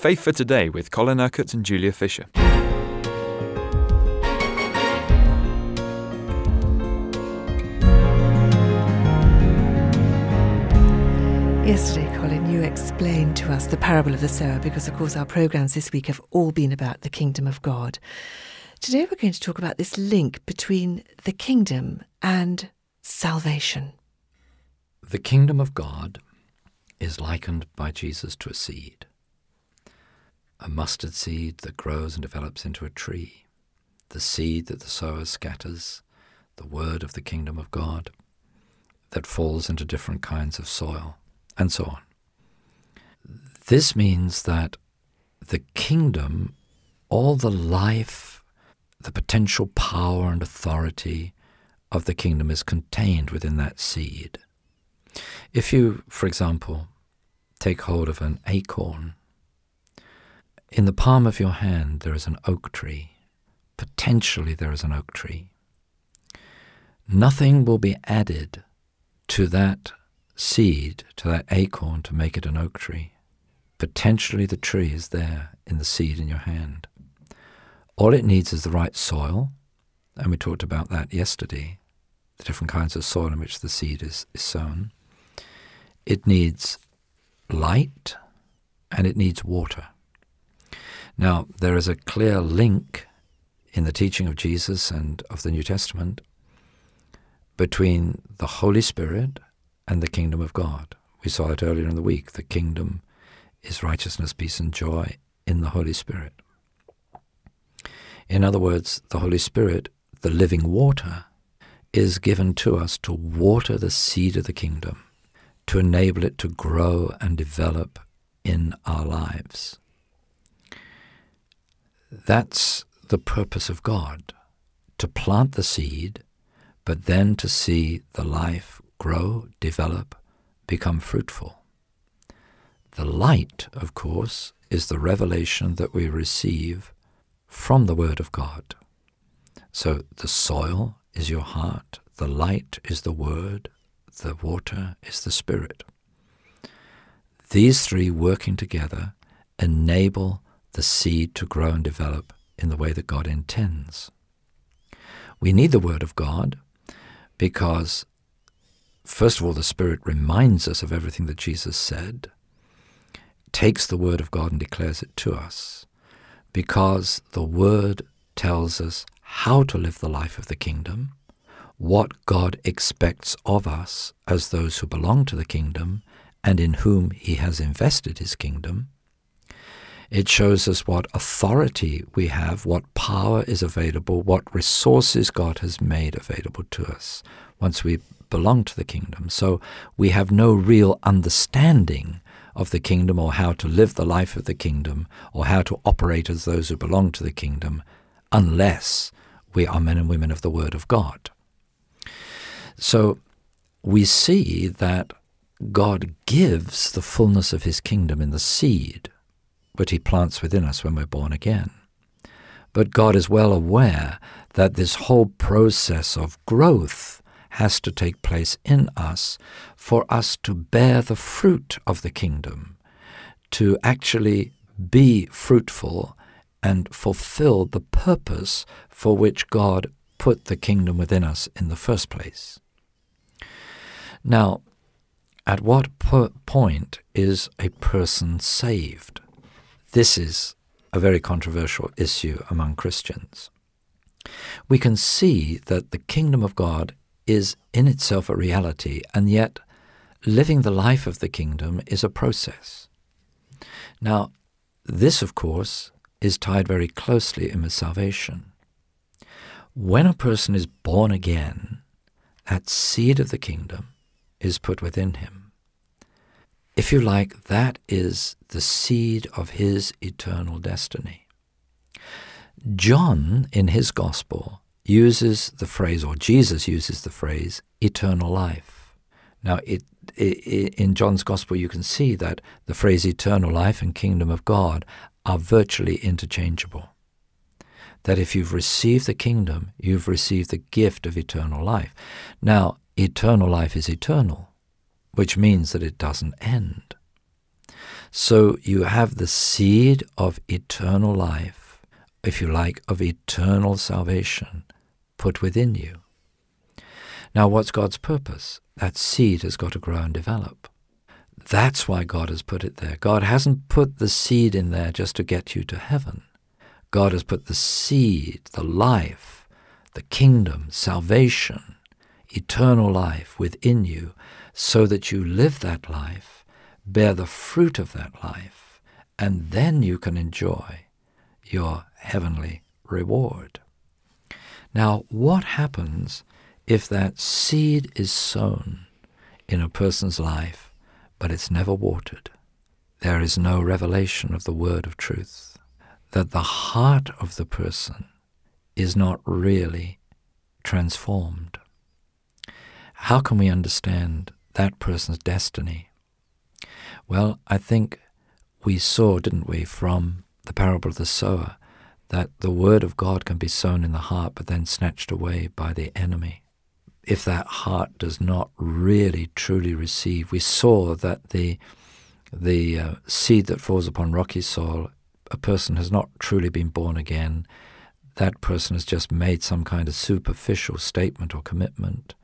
Faith for Today with Colin Urquhart and Julia Fisher. Yesterday, Colin, you explained to us the parable of the sower because, of course, our programs this week have all been about the kingdom of God. Today, we're going to talk about this link between the kingdom and salvation. The kingdom of God is likened by Jesus to a seed, a mustard seed that grows and develops into a tree, the seed that the sower scatters, the word of the kingdom of God that falls into different kinds of soil and so on. This means that the kingdom, all the life, the potential power and authority of the kingdom is contained within that seed. If you, for example, take hold of an acorn, in the palm of your hand there is an oak tree. Potentially there is an oak tree. Nothing will be added to that seed to that acorn to make it an oak tree. Potentially the tree is there in the seed in your hand. All it needs is the right soil, and we talked about that yesterday, the different kinds of soil in which the seed is, is sown. It needs light and it needs water. Now, there is a clear link in the teaching of Jesus and of the New Testament between the Holy Spirit and the kingdom of God. We saw it earlier in the week. The kingdom is righteousness, peace, and joy in the Holy Spirit. In other words, the Holy Spirit, the living water, is given to us to water the seed of the kingdom, to enable it to grow and develop in our lives. That's the purpose of God, to plant the seed, but then to see the life grow, develop, become fruitful. The light, of course, is the revelation that we receive from the Word of God. So the soil is your heart, the light is the Word, the water is the Spirit. These three working together enable the seed to grow and develop in the way that God intends. We need the Word of God because First of all, the Spirit reminds us of everything that Jesus said, takes the Word of God and declares it to us, because the Word tells us how to live the life of the kingdom, what God expects of us as those who belong to the kingdom and in whom He has invested His kingdom. It shows us what authority we have, what power is available, what resources God has made available to us once we belong to the kingdom. So we have no real understanding of the kingdom or how to live the life of the kingdom or how to operate as those who belong to the kingdom unless we are men and women of the Word of God. So we see that God gives the fullness of His kingdom in the seed which He plants within us when we're born again. But God is well aware that this whole process of growth has to take place in us for us to bear the fruit of the kingdom, to actually be fruitful and fulfill the purpose for which God put the kingdom within us in the first place. Now, at what po- point is a person saved? This is a very controversial issue among Christians. We can see that the kingdom of God is in itself a reality, and yet living the life of the kingdom is a process. Now, this, of course, is tied very closely in with salvation. When a person is born again, that seed of the kingdom is put within him. If you like, that is the seed of his eternal destiny. John, in his gospel, uses the phrase, or Jesus uses the phrase, eternal life. Now, it, it, in John's Gospel, you can see that the phrase eternal life and kingdom of God are virtually interchangeable. That if you've received the kingdom, you've received the gift of eternal life. Now, eternal life is eternal, which means that it doesn't end. So you have the seed of eternal life, if you like, of eternal salvation put within you. Now, what's God's purpose? That seed has got to grow and develop. That's why God has put it there. God hasn't put the seed in there just to get you to heaven. God has put the seed, the life, the kingdom, salvation, eternal life within you so that you live that life, bear the fruit of that life, and then you can enjoy your heavenly reward. Now, what happens if that seed is sown in a person's life, but it's never watered? There is no revelation of the word of truth, that the heart of the person is not really transformed. How can we understand that person's destiny? Well, I think we saw, didn't we, from the parable of the sower, that the word of God can be sown in the heart but then snatched away by the enemy. If that heart does not really truly receive, we saw that the the uh, seed that falls upon rocky soil, a person has not truly been born again. That person has just made some kind of superficial statement or commitment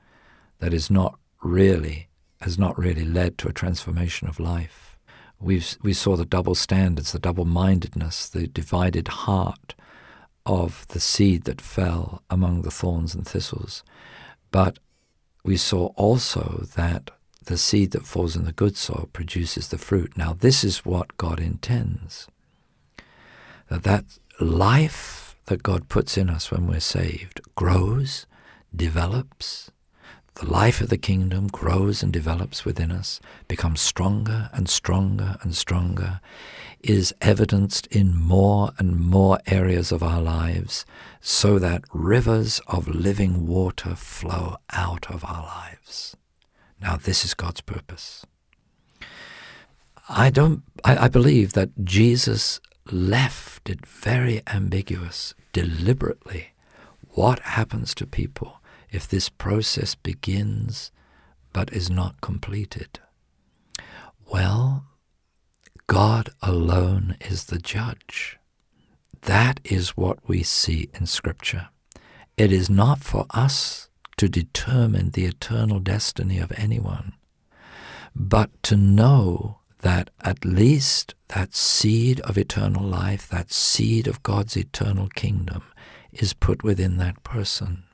that is not really has not really led to a transformation of life. we we saw the double standards, the double mindedness, the divided heart of the seed that fell among the thorns and thistles. But we saw also that the seed that falls in the good soil produces the fruit. Now, this is what God intends. That that life that God puts in us when we're saved grows, develops, the life of the kingdom grows and develops within us, becomes stronger and stronger and stronger, is evidenced in more and more areas of our lives, so that rivers of living water flow out of our lives. Now, this is God's purpose. I don't. I, I believe that Jesus left it very ambiguous deliberately. What happens to people if this process begins but is not completed? Well, God alone is the judge. That is what we see in Scripture. It is not for us to determine the eternal destiny of anyone, but to know that at least that seed of eternal life, that seed of God's eternal kingdom, is put within that person.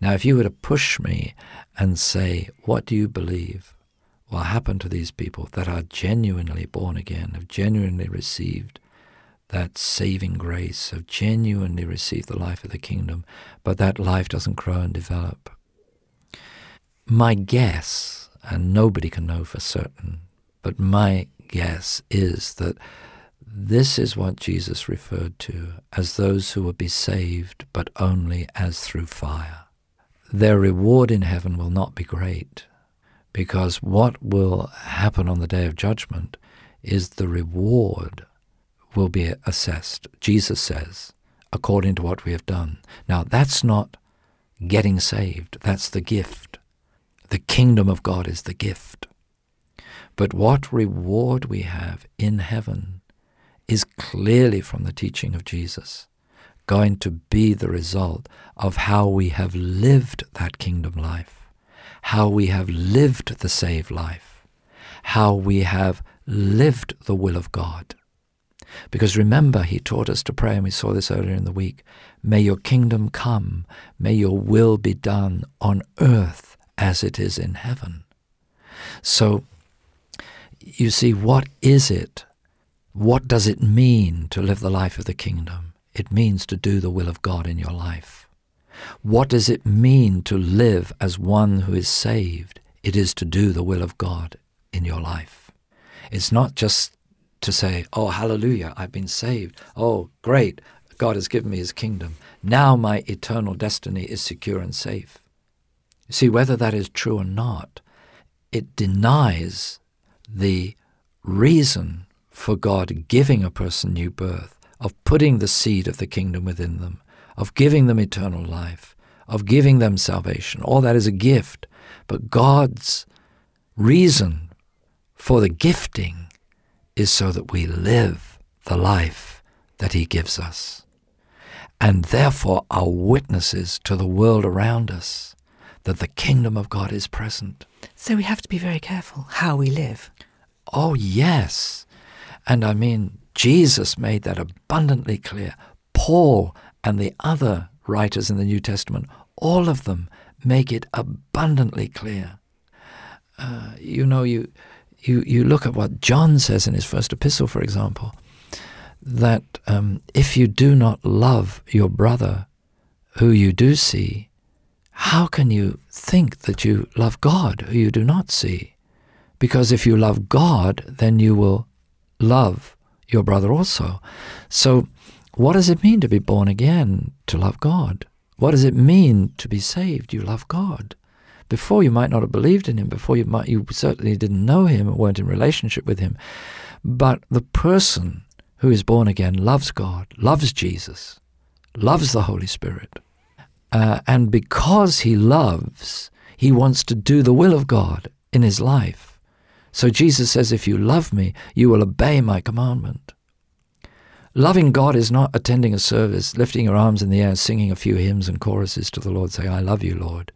Now, if you were to push me and say, What do you believe will happen to these people that are genuinely born again, have genuinely received that saving grace, have genuinely received the life of the kingdom, but that life doesn't grow and develop? My guess, and nobody can know for certain, but my guess is that this is what Jesus referred to as those who will be saved, but only as through fire. Their reward in heaven will not be great, because what will happen on the day of judgment is the reward will be assessed, Jesus says, according to what we have done. Now, that's not getting saved, that's the gift. The kingdom of God is the gift. But what reward we have in heaven is clearly from the teaching of Jesus going to be the result of how we have lived that kingdom life, how we have lived the saved life, how we have lived the will of God. Because remember, he taught us to pray, and we saw this earlier in the week May your kingdom come, may your will be done on earth as it is in heaven. So, you see, what is it? What does it mean to live the life of the kingdom? It means to do the will of God in your life. What does it mean to live as one who is saved? It is to do the will of God in your life. It's not just to say, Oh, hallelujah, I've been saved. Oh, great, God has given me his kingdom. Now my eternal destiny is secure and safe. See, whether that is true or not, it denies the reason for God giving a person new birth, of putting the seed of the kingdom within them, of giving them eternal life, of giving them salvation. All that is a gift. But God's reason for the gifting is so that we live the life that He gives us, and therefore are witnesses to the world around us that the kingdom of God is present. So we have to be very careful how we live. Oh, yes. And I mean, Jesus made that abundantly clear. Paul and the other writers in the New Testament, all of them make it abundantly clear. Uh, you know, you, you, you look at what John says in his first epistle, for example, that um, if you do not love your brother who you do see, how can you think that you love God who you do not see? Because if you love God, then you will love your brother also. So, what does it mean to be born again? To love God. What does it mean to be saved? You love God. Before you might not have believed in Him. Before you might, you certainly didn't know Him or weren't in relationship with Him. But the person who is born again loves God, loves Jesus, loves the Holy Spirit, uh, and because he loves, he wants to do the will of God in his life. So Jesus says, If you love me, you will obey my commandment. Loving God is not attending a service, lifting your arms in the air, singing a few hymns and choruses to the Lord, saying, I love you, Lord.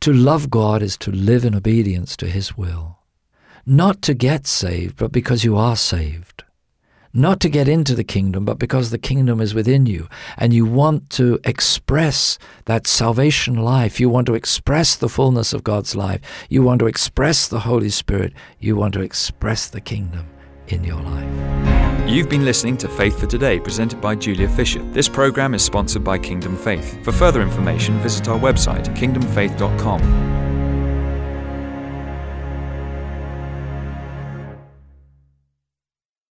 To love God is to live in obedience to his will. Not to get saved, but because you are saved not to get into the kingdom, but because the kingdom is within you and you want to express that salvation life. You want to express the fullness of God's life. You want to express the Holy Spirit. You want to express the kingdom in your life. You've been listening to Faith for Today, presented by Julia Fisher. This program is sponsored by Kingdom Faith. For further information, visit our website, kingdomfaith.com.